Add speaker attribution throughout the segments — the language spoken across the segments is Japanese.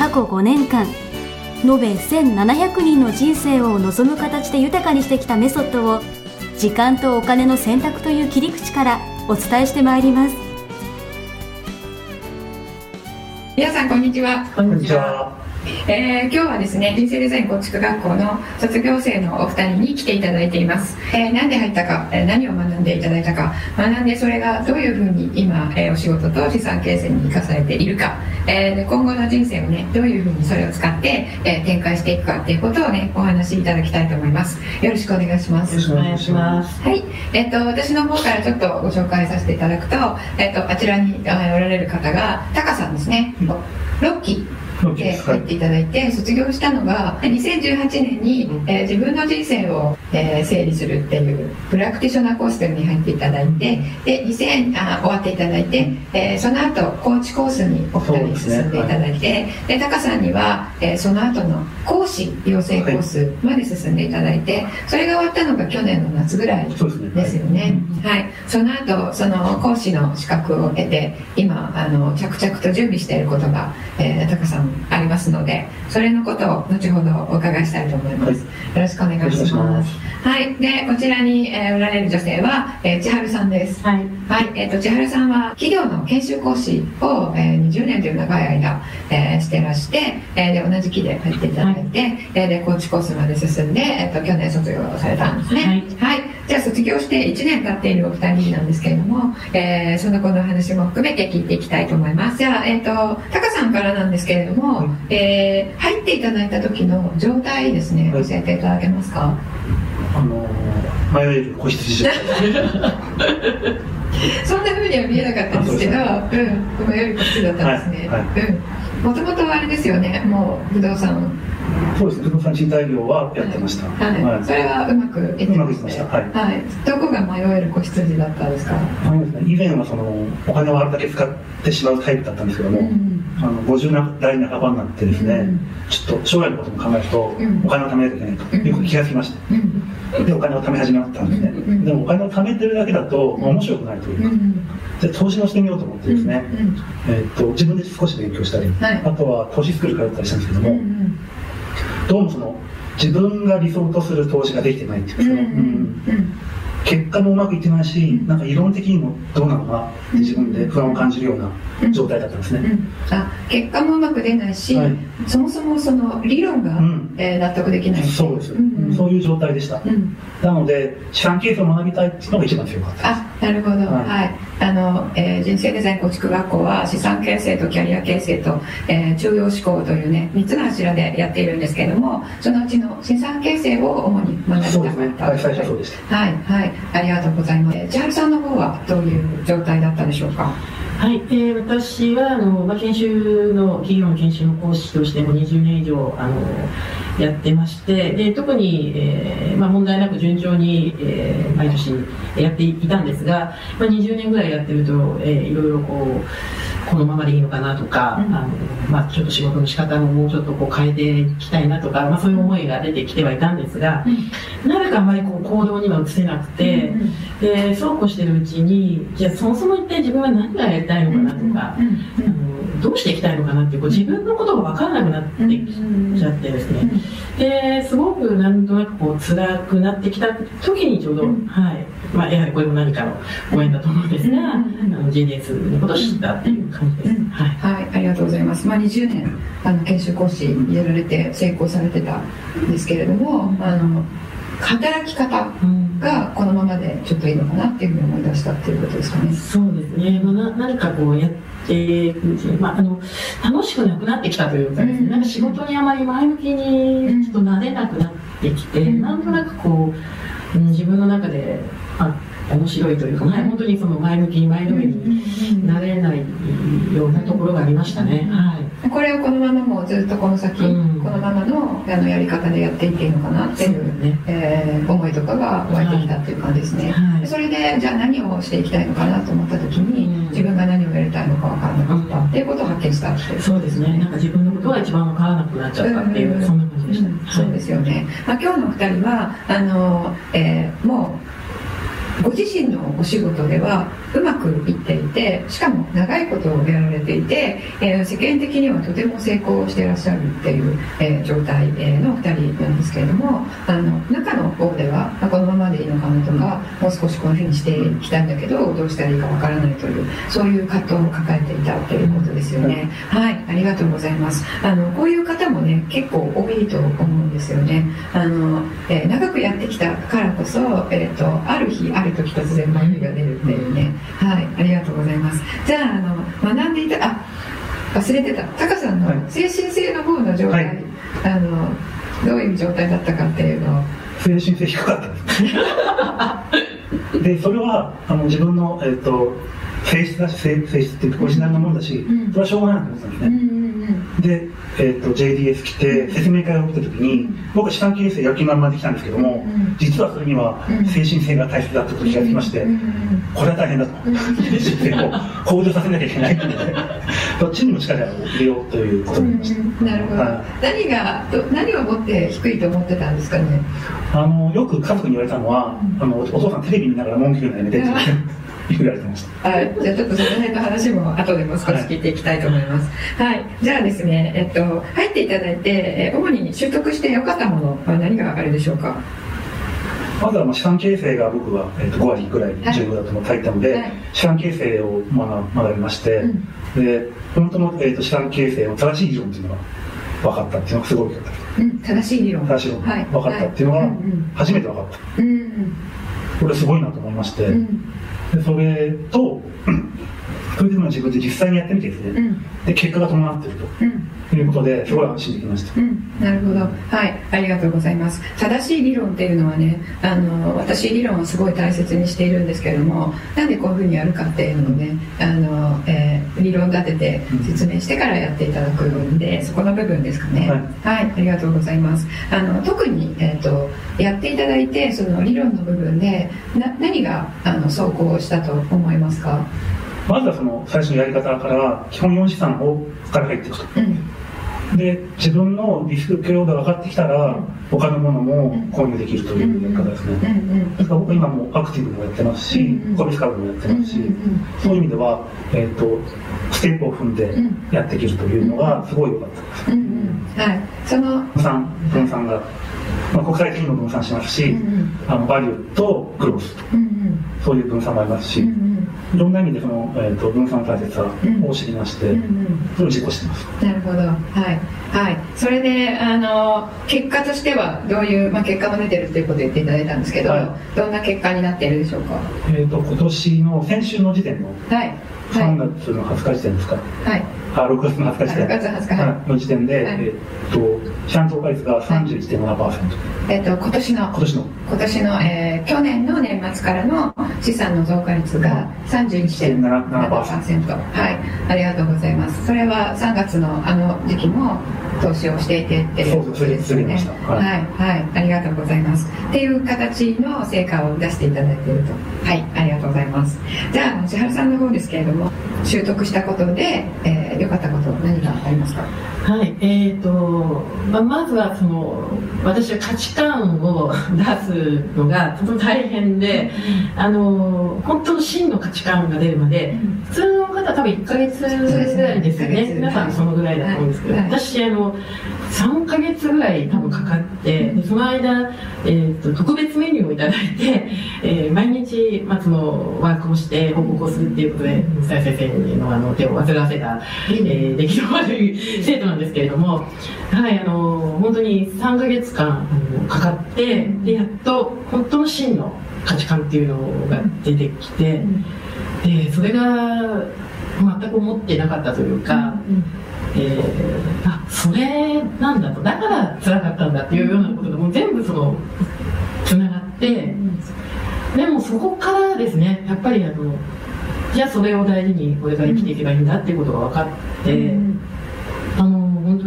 Speaker 1: 過去5年間延べ1700人の人生を望む形で豊かにしてきたメソッドを時間とお金の選択という切り口からお伝えしてまいります。
Speaker 2: 皆さんこんにちは。
Speaker 3: こんにちは
Speaker 2: えー、今日はですね人生デザイン構築学校の卒業生のお二人に来ていただいています、えー、なんで入ったか、えー、何を学んでいただいたか学んでそれがどういうふうに今、えー、お仕事と資産形成に生かされているか、えー、で今後の人生をねどういうふうにそれを使って、えー、展開していくかっていうことをねお話しいただきたいと思います。よろしくお願いします。
Speaker 3: よろしくお願いします。
Speaker 2: はい。えっ、と私の方からちょっとご紹介させていただくと、えっ、とあちらにおられる方がタカさんですね、ロッキーで入っていただいて、卒業したのが2018年に、えー、自分の人生を、えー、整理するっていうプラクティショナーコースに入っていただいてで2000あ終わっていただいて、えー、その後コーチコースにお二人進んでいただいてで,、タカさんには、えー、その後の講師養成コースまで進んでいただいてそれが終わったのが去年の夏ぐらいですよね。はい、その後その講師の資格を得て今あの着々と準備していることが、えー、タカさんありますのでそれのことを後ほどお伺いしたいと思います、はい、よろしくお願いします。はい。でこちらに、えー、おられる女性は、えー、千春さんです。はい、はい。えーと、千春さんは企業の研修講師を、えー、20年という長い間、えー、してらして、えー、で同じ期で入っていただいて、はい、えー、でコーチコースまで進んで、えーと、去年卒業されたんですね。はい、はい、じゃあ卒業して1年経っているお二人なんですけれども、えー、その子の話も含めて聞いていきたいと思います。じゃあ、えっ、ー、とタカさんからなんですけれども、えー、入っていただいた時の状態ですね、教えていただけますか？
Speaker 3: あの迷える子羊。
Speaker 2: そんなふうには見えなかったんですけど、うん、迷える子羊だったんですね、もともとあれですよね。もう不動産
Speaker 3: そうです不動産賃貸業はやってました、
Speaker 2: はい、はい、それはうまくいって
Speaker 3: ました。はい、
Speaker 2: はい、どこが迷える子羊だったんですか？
Speaker 3: 以前はそのお金をあるだけ使ってしまうタイプだったんですけども、うん、あの50代半ばになってですね、うん、ちょっと将来のことも考えると、うん、お金を貯めなきゃいけないということに気がつきまして、でお金を貯め始めたんですね、でもお金を貯めてるだけだと面白くないというか、で投資をしてみようと思ってですね、えー、っと自分で少し勉強したり、はい、あとは投資スクール通ったりしたんですけども、どうもその自分が理想とする投資ができてないっていうか、うん結果もうまくいってないし、なんか理論的にもどうなのかなって自分で不安を感じるような状態だったんですね。うん。うん、
Speaker 2: あ結果もうまく出ないし、はい、そもそもその理論が、うん、えー、納得できない。
Speaker 3: そうです、うんうん、そういう状態でした。なので、資産形成を学びたいっていうのが一番強かったです。
Speaker 2: あなるほど、はい、はい、あの、えー、人生デザイン構築学校は資産形成とキャリア形成と、えー、中央思考というね3つの柱でやっているんですけれどもそのうちの資産形成を主に学びたかった、
Speaker 3: はい、最初そうでした。
Speaker 2: はい。はい。ありがとうございます。千春さんの方はどういう状態だったでしょうか？
Speaker 4: はい、えー、私はあの、まあ、研修の企業の研修の講師としても20年以上あのやってましてで特に、えーまあ、問題なく順調に、えー、毎年やっていたんですが、まあ、20年ぐらいやってると、えー、いろいろこうこのままでいいのかなとか、うん、あのまあ、ちょっと仕事の仕方ももうちょっとこう変えていきたいなとか、まあ、そういう思いが出てきてはいたんですが、うん、あんまりこう行動には移せなくて、うん、でそうこうしてるうちにじゃあそもそも一体自分は何がやりたいのかなとか、どうしていきたいのかなってこう自分のことが分からなくなってきちゃってですね、ですごくなんとなくこう辛くなってきた時にちょうど、はい。まあ、やはりこれも何かのご縁だと思うんですが、あの GDS のことを知ったっていう感じです、
Speaker 2: はい、はい、ありがとうございます、まあ、20年あの研修講師やられて成功されてたんですけれどもあの働き方がこのままでちょっといいのかなっていうふうに思い出したっていうことですかね。
Speaker 4: そうですね。まあ、な何かこうやってまあ、あの楽しくなくなってきたというかね、うん、なんか仕事にあまり前向きにちょっと慣れなくなってきて、うん、なんとなくこう自分の中であ面白いというか、前本当にその前向きに前のめりになれないようなところがありましたね。はい。
Speaker 2: これをこのままもうずっとこの先、うん、このままのあのやり方でやっていっていいのかなっていう、ね。えー、思いとかが湧いてきたっていう感じですね、はい、それでじゃあ何をしていきたいのかなと思った時に、うん、自分が何をやりたいのか分からなかったっていうことを発見したって
Speaker 4: そうですね。なんか自分のことが一番分からなくなっちゃったっていう、うん、そんな感じでした、ね、
Speaker 2: そうですよね、まあ、今日の2人はあの、えー、もうご自身のお仕事ではうまくいっていてしかも長いことをやられていて、えー、世間的にはとても成功していらっしゃるっていう、えー、状態、えの2人なんですけれどもあの中の方では、まあ、このままでいいのかなとかもう少しこういうふうにしていきたいんだけどどうしたらいいかわからないというそういう葛藤を抱えていたということですよね、はいありがとうございます。あのこういう方もね結構多いと思うんですよね。あの、えー、長くやってきたからこそ、えーと、とある日ある時突然眉毛が出るっていうね、はいありがとうございます。じゃああの学んでいたあ忘れてた。タカさんの精神性の方の状態、はい、あのどういう状態だったかっていうのを。
Speaker 3: 精神性低かったです。でそれはあの自分の、えーと、性質だし性性質っていうかオリジナルなもんだし、うん、それはしょうがないと思ってたんですね、うんで、えーと、JDS 来て説明会を受けた時に僕は資産形成やる気満々できたんですけども、実はそれには精神性が大切だってことに気がつきまして、これは大変だと。精神性を向上させなきゃいけない。ってでどっちにも力を入れようということになりました、
Speaker 2: なるほど、何が何をもって低いと思ってたんですかね？
Speaker 3: あのよく家族に言われたのは、あのお父さんテレビ見ながら文句言うのやめてって 言われてまし
Speaker 2: た。はい。じゃあちょっとその辺の話も後でも少し聞いていきたいと思います。はい。はい、じゃあですね、えっと、入っていただいて、え主に習得してよかったものは何があるでしょうか？
Speaker 3: まずはまあ資産形成が僕は、えー、と5割ぐらい重要だと書いたので、はい、資産形成を学学びまして、うん、で本当の、えー、と資産形成の正しい理論っていうのが分かったっていうのがすごいかった、
Speaker 2: うん、正しい理論。
Speaker 3: 正しい理論、はい、分かったっていうのが初めて分かった、うん、これすごいなと思いまして、でそれとそれでも自分で実際にやってみてですね、うん、で結果が伴っていると、うん、いうことですごい安心できました、
Speaker 2: うん、なるほど。はい。ありがとうございます。正しい理論っていうのはねあの私理論をすごい大切にしているんですけれどもなんでこういうふうにやるかっていうのをねあの、えー、理論立てて説明してからやっていただくんで、そこの部分ですかね、はい、はい、ありがとうございます。あの特に、えーと、やっていただいてその理論の部分でな何があの走行したと思いますか？
Speaker 3: まずはその最初のやり方から基本4資産をから入っていくと、うん、で自分のリスク許容が分かってきたら他のものも購入できるというやり方ですね、ですから僕今もアクティブもやってますし、個別株もやってますし、そういう意味では、えーと、ステップを踏んでやっていけるというのがすごい良かったです、はい、その分散分散がまあ、国際金融も分散しますし、うんうん、あのバリューとグロースと、うんうん、そういう分散もありますし、うんうんいろんな意味でその、えーと、分散大切さを知りまして、うんうんうん、それを実行してます。
Speaker 2: なるほど。はい。はい。それで、あの、結果としては、どういう、まあ、結果も出てるということを言っていただいたんですけど、はい、どんな結果になっているでしょうか？
Speaker 3: えっ、ー、と、今年の、先週の時点の、はい。3月の20日時点ですか？はい。あ、6月の20日時点。6月20日。の時点で、はい、えっ、ー、と、資産増加率が31.7%。
Speaker 2: えっ、ー、と、今年の。
Speaker 3: 今年の。
Speaker 2: 今年の、えー、去年の年末からの資産の増加率が31.7%。はい。ありがとうございます。それは3月のあの時期も投資をしていてっていうことですね。はい、はい、ありがとうございます。っていう形の成果を出していただいていると。はい、ありがとうございます。じゃあ、千春さんの方ですけれども、習得したことで、えー、良かったこと何かありますか？
Speaker 4: はい、えーとまあ、まずはその私は価値観を出すのがとても大変で、あの本当の真の価値観が出るまで、普通の方多分1か月ぐらいですよね、皆さんそのぐらいだと思うんですけど、はい、私あの3か月ぐらい多分かかってでその間、えーと、特別メニューをいただいて、えー、毎日、まあ、そのワークをして報告をするっていうことで西先生のあの手を煩わせた、えー、出来の悪い 生徒なんですけれども、はい、あの本当に3か月間かかってでやっと本当の真の価値観っていうのが出てきてでそれが全く思ってなかったというか、えー、あそれなんだとだから辛かったんだっていうようなことがもう全部そのつながってでもそこからですねやっぱりあのじゃあそれを大事にこれから生きていけばいいんだっていうことが分かって。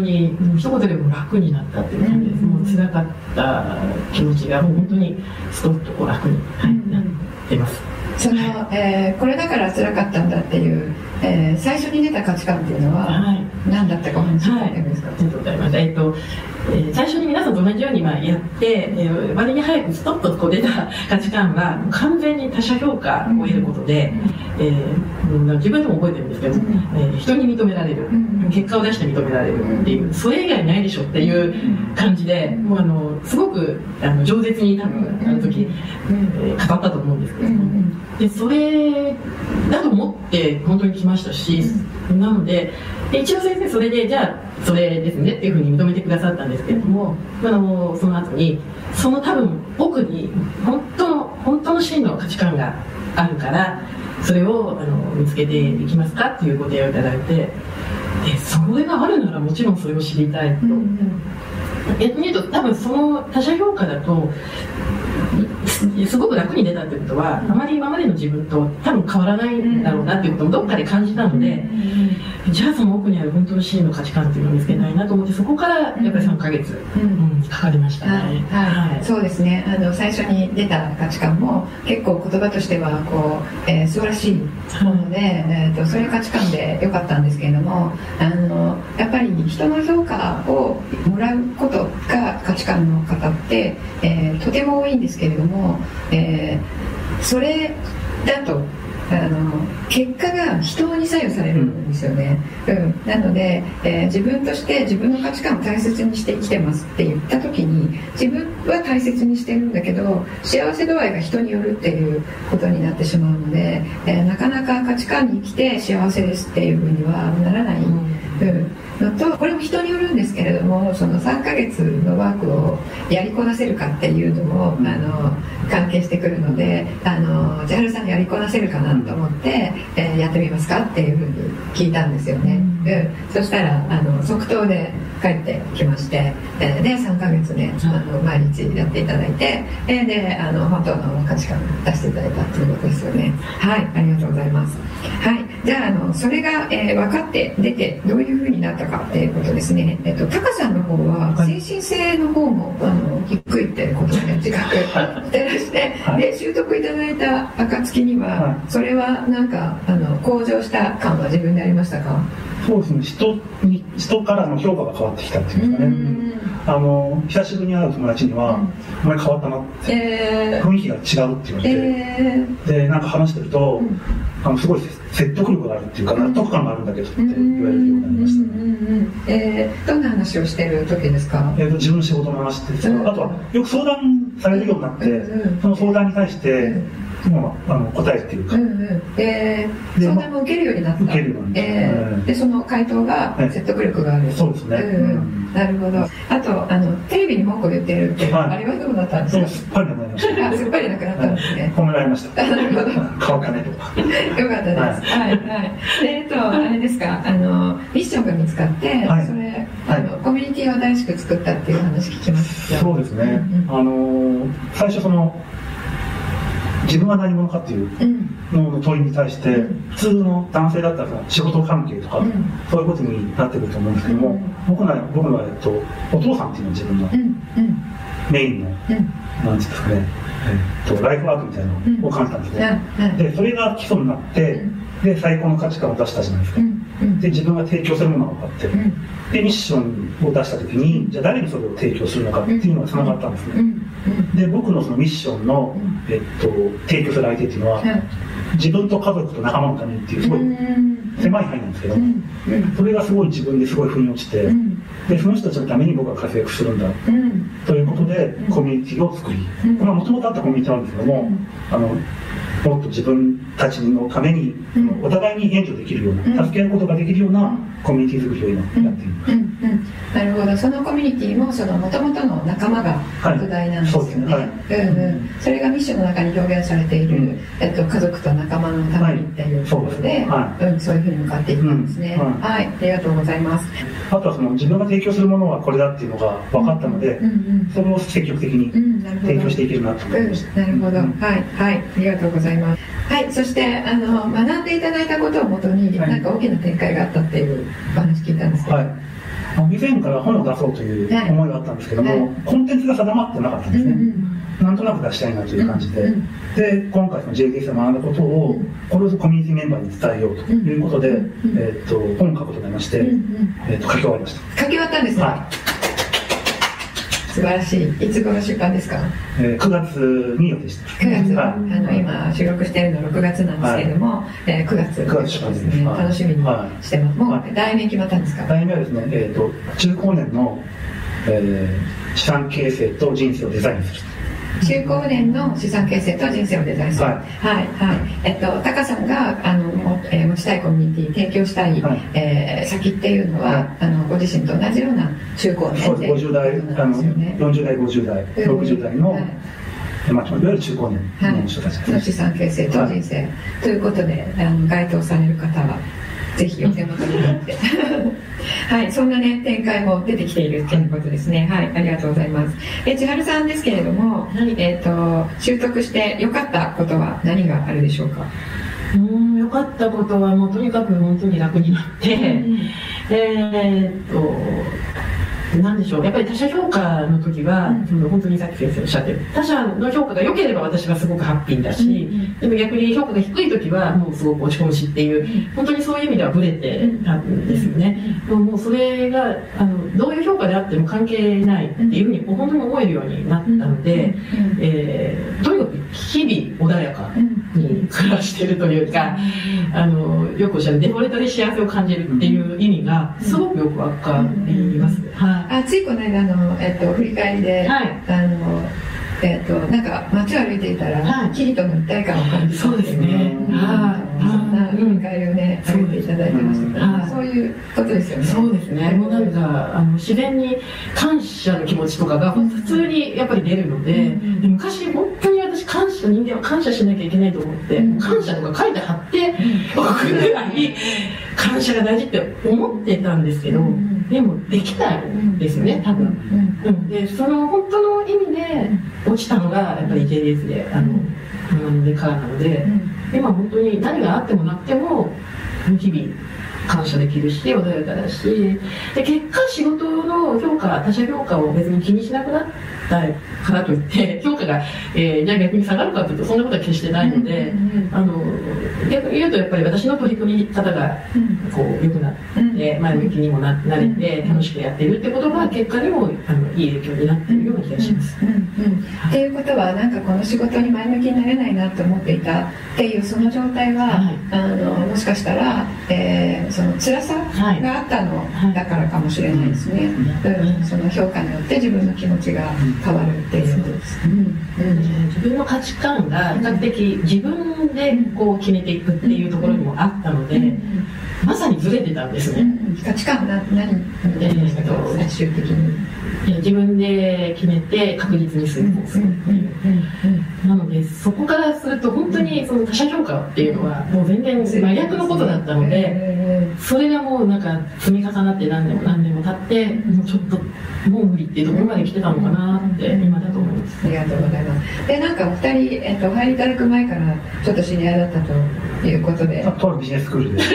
Speaker 4: にもう一言でも楽になったっていう感じです、もう辛かった気持ちがもう本当にストッとこう楽に、はい、なってます。
Speaker 2: その、えー、これだから辛かったんだっていう、えー、最初に出た価値観っていうのは、何だったかお話しいただけますか、はい、ありがとうございます。えっと
Speaker 4: えー、最初に皆さんと同じようにまあやって、えー、割に早くストッとこう出た価値観は完全に他者評価を得ることで、えー、自分でも覚えてるんですけど、えー、人に認められる、結果を出して認められるっていうそれ以外ないでしょっていう感じでもうあのすごくあの饒舌に多分あの時、えー、語ったと思うんですけど。も、でそれだと思って本当に来ましたし、なのでで一応先生それでじゃあそれですねっていうふうに認めてくださったんですけれども、あのその後にその多分奥に本当の本当の真の価値観があるからそれをあの見つけていきますかっていうご提案をいただいてでそれがあるならもちろんそれを知りたいと。うん。逆に言うと多分その他者評価だとすごく楽に出たってことは、あまり今までの自分と多分変わらないんだろうなっていうこともどっかで感じたので、じゃあその奥にある本当の真の価値観っていうのを見つけたいなと思ってそこからやっぱり3か月、うん。かかりましたね、
Speaker 2: はい、そうですね。あの最初に出た価値観も結構言葉としてはこう、えー、素晴らしいもので、えーと、そういう価値観でよかったんですけれどもあのやっぱり人の評価をもらうことが価値観の方って、えー、とても多いんですけれども、えー、それだとあの結果が人に左右されるんですよね、うん、なので、えー、自分として自分の価値観を大切にして生きてますって言った時に自分は大切にしてるんだけど幸せ度合いが人によるっていうことになってしまうので、えー、なかなか価値観に生きて幸せですっていうふうにはならない、うん、のとこれも人によるんですけれどもその3ヶ月のワークをやりこなせるかっていうのもあの関係してくるのであの千春さんやりこなせるかなと思って、えー、やってみますかっていうふうに聞いたんですよね、うん、そしたらあの即答で帰ってきまして、えー、で3ヶ月ねあの毎日やっていただいて、えー、であの本当の価値観出していただいたっていうことですよね。はい。ありがとうございます。はいじゃああのそれが、えー、分かって出てどういうふうになったかっていうことですね、えっと、タカさんの方は精神性の方もあの低いってことで自覚してらして、はい、で習得いただいた暁には、はい、それはなんかあの向上した感は自分でありましたか？
Speaker 3: そうですね。人に人からの評価が変わってきたっていうんですかねあの久しぶりに会う友達には「お前変わったな」って、えー、雰囲気が違うって言われて、えー、でなんか話してると、うん、あのすごい説得力があるっていうか納得感があるんだけどって言われるようになりましたね、
Speaker 2: えー、どんな話をしてる時ですか、
Speaker 3: えーと、自分の仕事の話って、うん、あとはよく相談されるようになって、うん、その相談に対して、もうあの答えっていうか、うんうん。
Speaker 2: えー、相談も受けるようになった。受けるようになった、えー、でその回答が説得力がある、
Speaker 3: そうですね、
Speaker 2: うんなるほど。あとあのテレビに文句を言ってるって、はい、あれはどうだったんですか？
Speaker 3: す。っぱりなくなりました。
Speaker 2: あすっぱりなくなったんですね、
Speaker 3: 褒められました。
Speaker 2: なるほど。
Speaker 3: 乾かないとか。
Speaker 2: よかったです。はい、はいえっとあれですか？あのミッションが見つかって、はい、それあの、コミュニティを新しく作ったっていう話聞きました。
Speaker 3: そうですね、うんうん、あの最初その自分は何者かっていうのの問いに対して、普通の男性だったら仕事関係とか、そういうことになってくると思うんですけども、僕の僕の、えっと、お父さんっていうのは自分のメインの、なんていうんですかね、えっと、ライフワークみたいなのを感じたんですね。で、それが基礎になって、で、最高の価値観を出したじゃないですか。で、自分が提供するものが分かって、で、ミッションを出した時に、じゃあ誰にそれを提供するのかっていうのがつながったんですね。で、僕のそのミッションの、えっと、提供する相手っていうのは、自分と家族と仲間のためにっていうすごい狭い範囲なんですけど、それがすごい自分ですごい腑に落ちて、でその人たちのために僕は活躍するんだ、ということでコミュニティを作り、もともとあったコミュニティなんですけども、あのもっと自分たちのために、お互いに援助できるような、助け合うことができるようなコミュニティ作りを今やっています。
Speaker 2: なるほど。そのコミュニティもその元々の仲間が拡大なんですよね、はい。そうんうん、それがミッションの中に表現されている、うん、えっと、家族と仲間のためにっていうところで,、はい。うん、そういうふうに向かっていったんですね、はい、ありがとうございます。
Speaker 3: あとはその自分が提供するものはこれだっていうのが分かったので、うんうんそれを積極的に提供していけるなと思いました、
Speaker 2: なるほど、はい。はい。ありがとうございます。はい。そしてあの学んでいただいたことをもとに、はい、なんか大きな展開があったっていうお話聞いたんですけど、はい
Speaker 3: 以前から本を出そうという思いがあったんですけども、コンテンツが定まってなかったんですね、なんとなく出したいなという感じで、で今回その JDS で学んだことをこれをコミュニティメンバーに伝えようということで、えー、と本を書くことになりまして、えー、と書き終わりまし
Speaker 2: た。書き終わったんですね、はい素晴らしい。いつ頃出版ですか？
Speaker 3: えー、9月に予定して
Speaker 2: 9月、はい、あの今収録しているの6月なんですけれども、はい、えー、9月9月出版ですね、はい、楽しみにしてます。もう題名決まったんですか？
Speaker 3: 題名はですね、えっ、ー、と中高年の、えー、資産形成と人生をデザインする。
Speaker 2: 中高年の資産形成と人生をデザインする。はい、はい、はい。えっと、タカさんが、あの、えー、持ちたいコミュニティ、提供したい、はい、えー、先っていうのは、はい、あの、ご自身と同じような中高年
Speaker 3: で。50代、あの、40代、50代、60代の、はい。まあ、いわゆる中高年の人たち
Speaker 2: の資産形成と人生、はい、ということであの該当される方は？ぜひお手元に持って。はいそんなね展開も出てきているということですね。はいありがとうございます。え千春さんですけれども、はい、えっ、ー、と習得してよかったことは何があるでしょうか？
Speaker 4: うん良かったことはもうとにかく本当に楽になって、うん、えっとなんでしょう。やっぱり他者評価の時は、うん、本当にさっき先生おっしゃってる。他者の評価が良ければ私はすごくハッピーだし、うん、でも逆に評価が低い時はもうすごく落ち込むしっていう、本当にそういう意味ではブレてたんですよね、うん、もうそれがあのどういう評価であっても関係ないっていうふうに本当に思えるようになったので、えー、とにかく日々穏やかに暮らしてるというか、あのよくおっしゃるデフォルトで幸せを感じるっていう意味がすごくよくわかります、はい
Speaker 2: あついこの間の、えっと、振り返りで、はい、あのえっと、なんか街を歩いていたら、はい、キリトの一体感を感じ
Speaker 4: そうですね。
Speaker 2: はい。そんな振り返りをね、歩いていただいてましたけど、そうい。うことですよね。
Speaker 4: そうですね。もうなんか、あの、自然に感謝の気持ちとかが普通にやっぱり出るので、で昔本当に私感謝、人間は感謝しなきゃいけないと思って、感謝とか書いて貼っておくぐらい、感謝が大事って思ってたんですけど、でもできないんですよね、多分。うん、で、その本当の意味で落ちたのが、やっぱり JDS で、あの、学ん。でからなので、今本当に何があってもなくても、日々、感謝できるし穏やかだし。で結果仕事の評価他者評価を別に気にしなくなったからといって 評価が、えー、じゃあ逆に下がるかというとそんなことは決してないので、あの逆に言うとやっぱり私の取り組み方がこう良くなって前向きにもななれて楽しくやっているってことが結果でもあのいい影響になっているような気がします。
Speaker 2: っていうことはなんかこの仕事に前向きになれないなと思っていたっていうその状態は、はい、あのもしかしたら、えーその辛さがあったのだからかもしれないですね、うん、その評価によって自分の気持ちが変わるっていう。ことです、うん。
Speaker 4: 自分の価値観が比較的自分でこう決めていくっていうところにもあったので、まさにずれてたんですね、
Speaker 2: 価値観は何最終的に。
Speaker 4: 自分で決めて確実に遂行するっていう、なのでそこからすると本当にその他者評価っていうのはもう全然真逆のことだったのでそれがもうなんか積み重なって何年も何年も経ってもうちょっともう無理っていうところまで来てたのかなって今だと思います。
Speaker 2: ありがとうございます。でなんかお二人、えっと、お入りいただく前からちょっと知り合いだったということで。
Speaker 3: とあるビジネススクールで。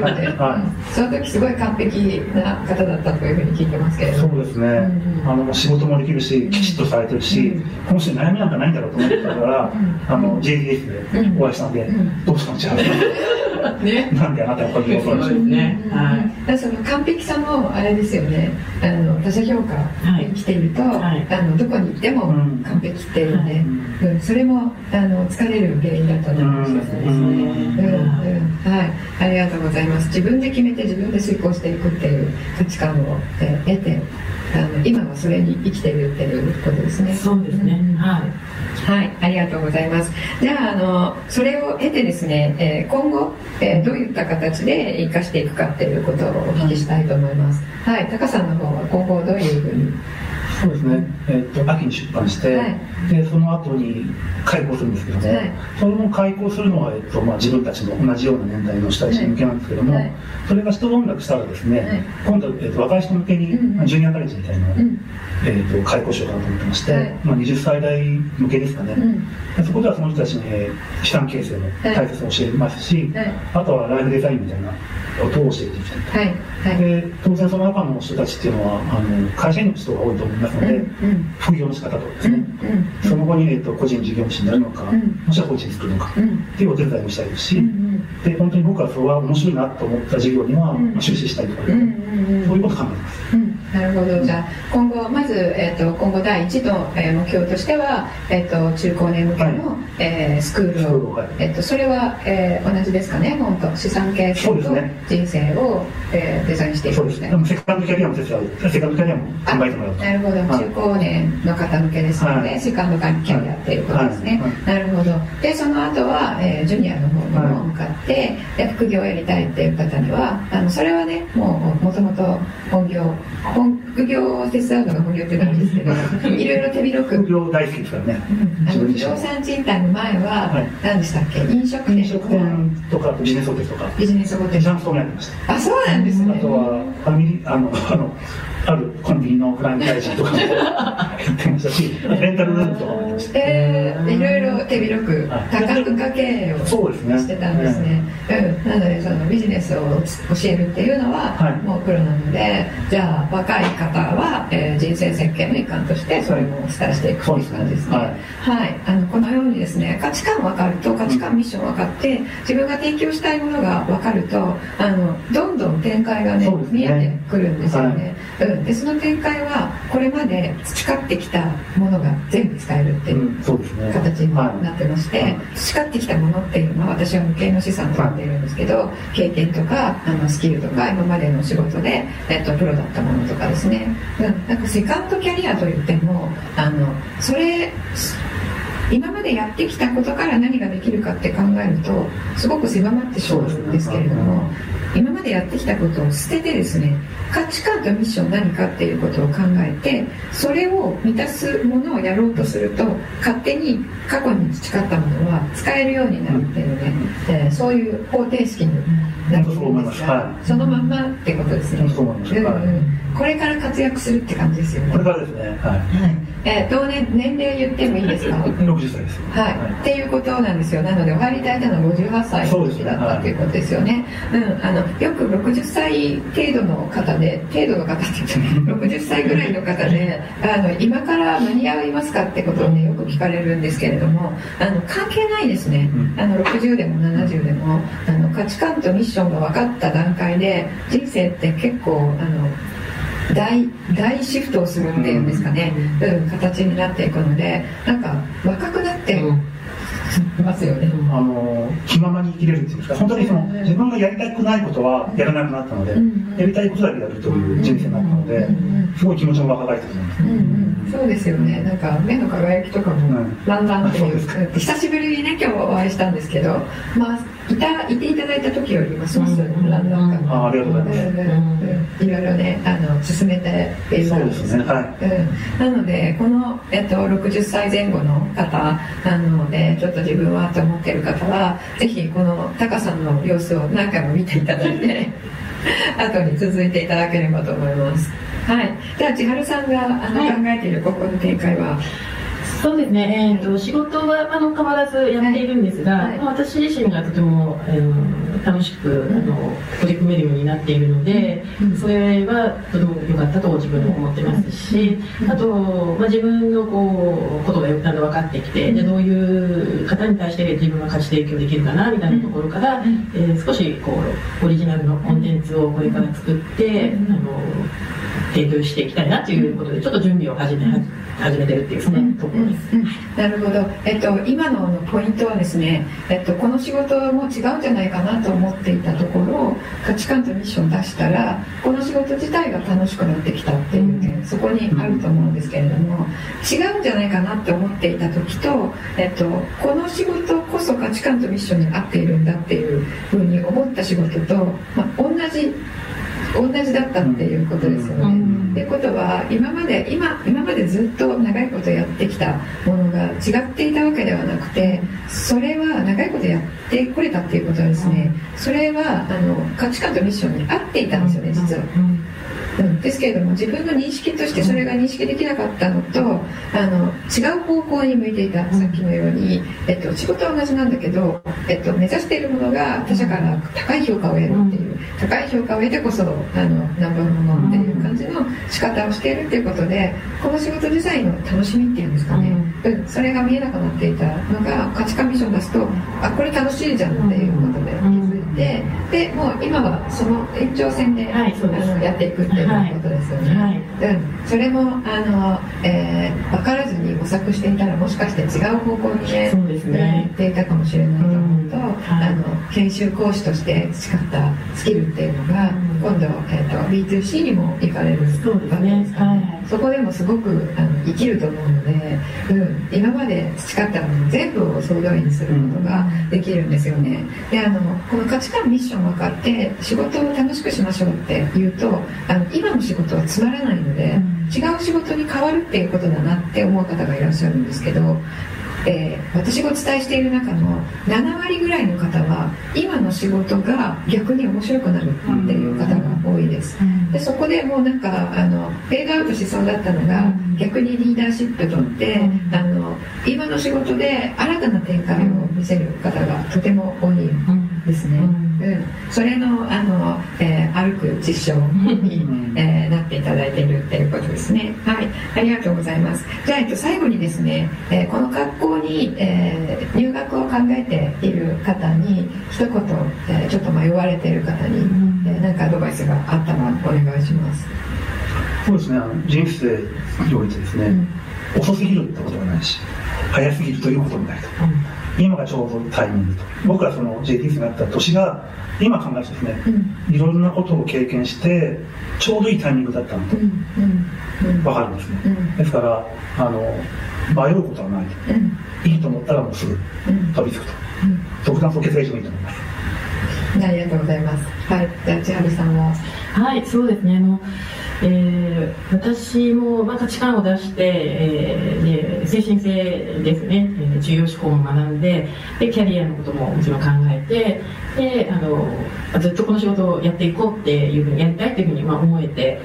Speaker 2: はい、その時すごい完璧な方だったというふうに聞いてますけれど
Speaker 3: そうですね、うん、あの仕事もできるしきちっとされてるし、うん、悩みなんかないんだろうと思ってたから、あの JDS でお会いしたんで、どうしたんちゃうね、なんであなたがこれでそうですね、
Speaker 2: はい、その完璧さもあれですよね。あの他者評価に来ていると、はい、あのどこに行っても完璧っていうね、うん、それもあの疲れる原因だったと思いますね、うん。はい、ありがとうございます。自分で決めて自分で遂行していくっていう価値観を、え得てあの今はそれに生きているっていうことですね。
Speaker 4: そうですね、はい
Speaker 2: はい、ありがとうございます。じゃあ、あの、それを経てですね、えー、今後、えー、どういった形で生かしていくかっていうことをお聞きしたいと思います。はい、タカさんの方は今後どういうふうに？
Speaker 3: そうですね、えーと、秋に出版して、はい、でその後に開講するんですけども、はい、それも開講するのは、えーとまあ、自分たちの同じような年代の人たち向けなんですけども、はい、それが一音楽したらですね、今度、えーと、若い人向けに、うん、ジュニアカレッジみたいな、うん、えーと、開講しようかなと思ってまして、まあ、20歳代向けですかね、うん、そこではその人たちに、えー、資産形成の大切さを教えますし、あとはライブデザインみたいなことを教えていきたいと。はい、で当然その中の人たちっていうのはあの会社員の人が多いと思いますので、うんうん、副業の仕方とかですね、その後に、えーと、個人事業主になるのか、うん、もしくは個人作るのか、っていうお手伝いもしたいですし、で本当に僕はそれは面白いなと思った事業には、まあ、出資したいとか、そういうことを考えてます。
Speaker 2: なるほど。じゃあ今後まず、えーと、今後第一の、えー、目標としては、えーと、中高年向けの、はい、えー、スクールを、はい、えーと、それは、えー、同じですかね？本当資産形成と人生を、えー、デザインしていく。
Speaker 3: そうですね。セカンドキャリアもセカンドキャリアも考えてもらう
Speaker 2: なるほど、中高年の方向けですので、はい、セカンドキャリアっていうことですね、なるほど。でその後は、えー、ジュニアの方にも向かって、で副業をやりたいっていう方にはあのそれはねもうもともと本業本副業を手伝うのが本業ってなんですけどい。ろいろ手広く。
Speaker 3: 副業大好きですからね、
Speaker 2: うん、不動産賃貸の前は、何でしたっけ？飲食店。
Speaker 3: 飲食店とかビジネスホテルとか。
Speaker 2: ビジネスホテル。
Speaker 3: ジャンプもやってました。
Speaker 2: あそうなんですね。
Speaker 3: あとはファミリーあのあのあるコンビニのフランチャイズとかも やってましたしレンタルルームとかもやってました。
Speaker 2: えー、いろいろ手広く多角化経営をしてたんですね。うん、なのでそのビジネスを教えるっていうのは、はい、もうプロなのでじゃあ若い方は、えー、人生設計の一環としてそれもお伝えしていくという感じですね、はい、はい、あのこのようにですね価値観分かると価値観ミッション分かって自分が提供したいものが分かるとあのどんどん展開がね、ね、見えてくるんですよね、はい、うん、でその展開はこれまで培ってきたものが全部使えるっていう形になってまして、培ってきたものっていうのは私は無形の資産と呼んでいるんですけど経験とかあのスキルとか今までの仕事で、えっと、プロだったものとかですね、うん、なんかセカンドキャリアといってもあのそれ今までやってきたことから何ができるかって考えるとすごく狭まってしまうんですけれども今までやってきたことを捨ててですね価値観とミッション何かっていうことを考えてそれを満たすものをやろうとすると勝手に過去に培ったものは使えるようになるっていうね、えー、そういう方程式になると思うんですが、そのまんまってことですね。うんうんこれから活躍するって感じですよね。
Speaker 3: これからですね。はい。はい、
Speaker 2: えー、同年年齢言ってもいいですか？
Speaker 3: 六十歳です。
Speaker 2: はい。はい、っていうことなんですよ。なのでお入りいただいたのは五十八歳の時だったっていうことですよね。うねはい、うん。あのよく六十歳程度の方で程度の方って言って 六十歳ぐらいの方であの今から間に合いますかってことをねよく聞かれるんですけれどもあの関係ないですね。あの六十でも七十でもあの価値観とミッションが分かった段階で人生って結構あの大大シフトをするっていうんですかね、うん、形になっていくのでなんか若くなってますよね、
Speaker 3: あの気ままに生きれるっていうか。本当にその自分がやりたくないことはやらなくなったので、やりたいことだけやるという人生になったので、すごい気持ちも若返ってると思います、
Speaker 2: ね、そうですよね。なんか目の輝きとかもだんだんっていう、久しぶりにね今日お会いしたんですけどまあいたいていただいた時よりもそうするラン
Speaker 3: ナーかあありがとうございます、
Speaker 2: うん、いろいろねあの進めているんです。ね、はい、うん、なのでこの、えっと、60歳前後の方なのでちょっと自分はと思っている方はぜひこのタカさんの様子を何回も見ていただいて 後に続いていただければと思います。はい。では千春さんがあの、考えているここの展開は？
Speaker 4: そうですね、えーと、仕事はあの変わらずやっているんですが、はい、私自身がとても、えー、楽しくあの取り組めるようになっているので、うん、それはとても良かったと自分で思ってますし、うん、あと、まあ、自分のこうことがだんだん分かってきて、でどういう方に対して自分が価値提供できるかなみたいなところから、うん、えー、少しこうオリジナルのコンテンツをこれから作って、あの提供していきたいなということでちょっと準備を始め始めてるっていうそのところです、うん。うん、
Speaker 2: なるほど、えっと、今のポイントはですね、えっと、この仕事も違うんじゃないかなと思っていたところ価値観とミッションを出したらこの仕事自体が楽しくなってきたっていうねそこにあると思うんですけれども違うんじゃないかなって思っていた時と、えっと、この仕事こそ価値観とミッションに合っているんだっていうふうに思った仕事と、まあ、同じ同じだったっていうことですよね。でこことは今まで今今までずっと長いことやってきたものが違っていたわけではなくてそれは長いことやってこれたっていうことはですねそれはあの価値観とミッションに合っていたんですよね実は。うん、ですけれども自分の認識としてそれが認識できなかったのとあの違う方向に向いていた。さっきのように、えっと、仕事は同じなんだけど、えっと、目指しているものが他者から高い評価を得るっていう高い評価を得てこそあのナンバーものっていう感じの仕方をしているっていうことでこの仕事自体の楽しみっていうんですかね、うん、それが見えなくなっていたのが価値観ミッション出すとあこれ楽しいじゃんっていうことでてでもう今はその延長線で,、はい、あのやっていくっていうことですよね、はい、うん、それもあの、えー、分からずに模索していたらもしかして違う方向にねそうですね。行っていたかもしれないと思うと、うん。はい、あの研修講師として培ったスキルっていうのが、今度、えーと、B2C にも行かれるわけですかね、はい、そこでもすごくあの生きると思うので、うん、今まで培ったもの全部を総動員することができるんですよね。であのこの価値観ミッション分かって仕事を楽しくしましょうって言うとあの今の仕事はつまらないので、違う仕事に変わるっていうことだなって思う方がいらっしゃるんですけどえー、私がお伝えしている中の7割ぐらいの方は今の仕事が逆に面白くなるっていう方が多いです、でそこでもうなんかあのフェードアウトしそうだったのが逆にリーダーシップとってあの今の仕事で新たな展開を見せる方がとても多いですね、うん、それのあの、えー、歩く実証に、えー、いただいているっていうことですね。はい。ありがとうございます。じゃあ、えっと、最後にですね、えー、この学校に、えー、入学を考えている方に一言、えー、ちょっと迷われている方に何、えー、かアドバイスがあったらお願いします。
Speaker 3: そうですね。あの人生においてですね、うん、遅すぎるってことはないし早すぎるということもないと、うん今がちょうどタイミングと。僕らその JTS になった年が今考えるとですね、うん、いろんなことを経験してちょうどいいタイミングだったの。と、うん。うん、分かるんですね、ですからあの迷うことはない。と、いいと思ったらもうすぐ飛びつくと、独断そう決が一番いいと思います。
Speaker 2: ありがとうございます。はい。じゃあ千春さんは
Speaker 4: はいそうですね。あのえー、私も、ま値観を出して、えー、で精神性ですね、えー、重要思考も学んででキャリアのことももちろん考えてであのずっとこの仕事をやっていこうっていうふうにやりたいっていうふうに、まあ、思えて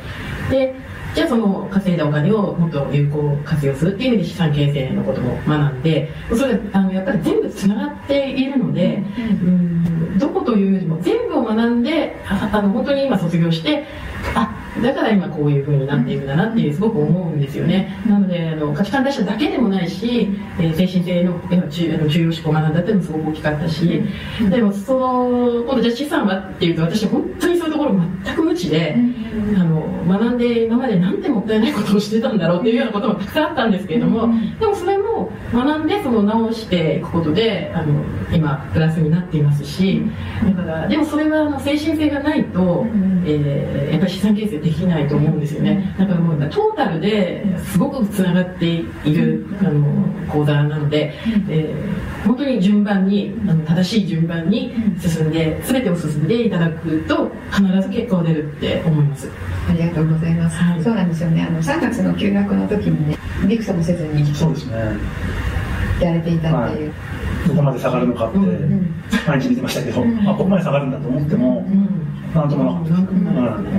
Speaker 4: でじゃあその稼いだお金をもっと有効活用するっていう意味で資産形成のことも学んでそれあのやっぱり全部つながっているので、うん、どこというよりも全部を学んであの本当に今卒業してあだから今こういうふうになっているんだなってすごく思うんですよね。なのであの価値観出しただけでもないし、えー、精神性の重重要思考を学んだっていうのもすごく大きかったし、でもその今度じゃあ資産はっていうと私本当にそういうところ全く無知で、あの学んで今までなんてもったいないことをしてたんだろうっていうようなこともたくさんあったんですけれども、でもそれも学んでその直していくことであの今プラスになっていますしだからでもそれはあの精神性がないと、えー、やっぱり資産形成できないと思うんですよね。だからもうトータルですごくつながっているあの講座なので、えー、本当に順番にあの正しい順番に進んで全てを進んでいただくと必ず結果が出るって思います
Speaker 2: ありがとうございます、はい、そうなんですよね。あの3月の休学の時にねビクともせずに
Speaker 3: そうですね。
Speaker 2: やれていたっていう、はい。
Speaker 3: どこまで下がるのかって、毎日見てましたけど、うん、あここまで下がるんだと思っても、なんともなかったで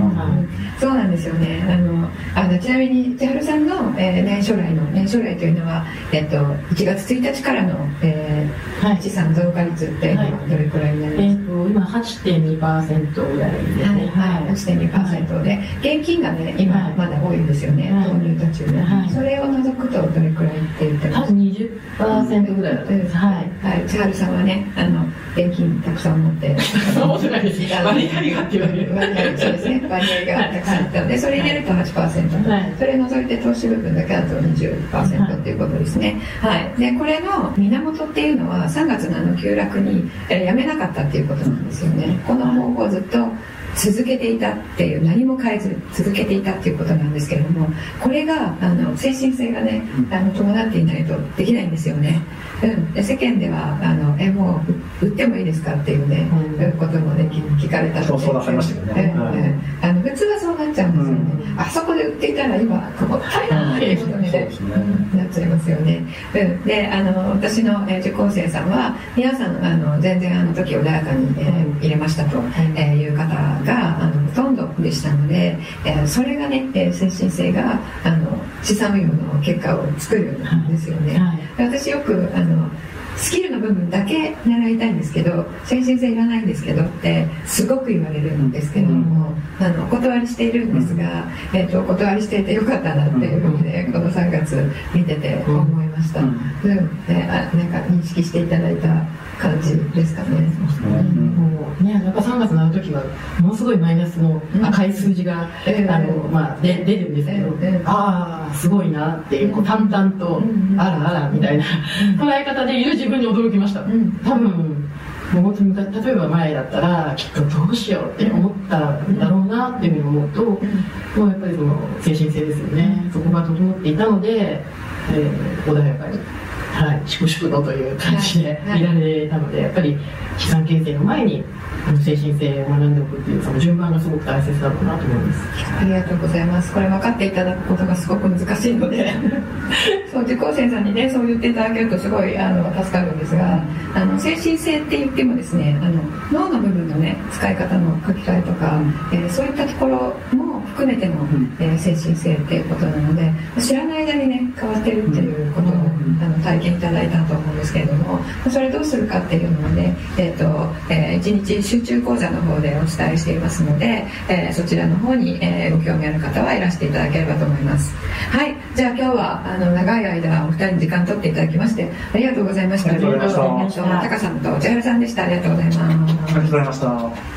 Speaker 3: す、
Speaker 2: そうなんですよね。あのあのちなみに千春さんの、えー、年初来の年初来というのは、えっと、1月1日からの、えーはい、資産増加率っていうのはどれくらいになりますか、はい、えー、と今
Speaker 4: 8.2%ぐらいですね、
Speaker 2: はいはい、8.2%で現金がね今まだ多いんですよね、はい、投入途中で、はい、それを除くとどれくらいって言ってます？か
Speaker 4: 20%ぐらいだと思います、はい。
Speaker 2: はい、千春さんはねあの現金たくさん持って。
Speaker 4: 持ってないです。割合が割
Speaker 2: 合そうですね割合がたくさんあったのでそれ入れると8%、はい、それ除いて投資部分だけだと20%っていうことですねはいでこれの源っていうのは3月のあの急落にやめなかったっていうことなんですよねこの方法ずっと続けていたっていう何も変えず続けていたっていうことなんですけれどもこれがあの精神性がねあの伴っていないとできないんですよね、うん、で世間ではあのえもう売ってもいいですかっていうね、うん、こともね聞かれた
Speaker 3: そうそうなりましたよね、
Speaker 2: うん、あの普通はそうなっちゃうんですよね、あそこでで売っていたら今もったいないっていうことに、ね、なっちゃいますよね、うん、であの私の受講生さんは皆さんあの全然あの時穏やかに、えー、入れましたと、えいう方があのほとんどでしたので、えー、それがね、えー、精神性があの資産運用の結果を作るんですよね、はい、私よくあのスキルの部分だけ習いたいんですけど精神性いらないんですけどってすごく言われるんですけども、うん、あのお断りしているんですが、うん、えーと、お断りしていてよかったなっていうふうにね、この3月見てて思いました、うん、うん。ね、あなんか認識していただいた感じですかね。
Speaker 4: もうね、やっぱ3月の時は、ものすごいマイナスの赤い数字が、あの、まあ、で出るんですけど、ああ、すごいなっていう、こう淡々と、あらあらみたいな捉え方でいる自分に驚きました。多分、もう例えば前だったらきっとどうしようって思ったんだろうなっていうふうに思うと、もうやっぱりその精神性ですよね。そこが整っていたので、えー、穏やかにはい、粛々とという感じで見られたので、やっぱり資産形成の前に精神性を学んでおくっていうその順番がすごく大切だろうなと思います。
Speaker 2: ありがとうございます。これ分かっていただくことがすごく難しいので そう受講生さんにねそう言っていただけるとすごいあの助かるんですがあの精神性って言ってもですねあの脳の部分のね使い方の書き換えとか、えー、そういったところも含めての、えー、精神性っていうことなので知らない間にね変わってるっていうことを、あの体験いただいたと思うんですけれどもそれどうするかっていうのをね、えーとえー、1日集中講座の方でお伝えしていますので、えー、そちらの方に、えー、ご興味ある方はいらしていただければと思います。はいじゃあ今日はあの長い間お二人に時間取っていただきましてありがとうございました。あ
Speaker 3: りがとうございました。
Speaker 2: タカさんと千原さんでした。ありがとうございます。あ
Speaker 3: りがとうございました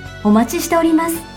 Speaker 1: お待ちしております。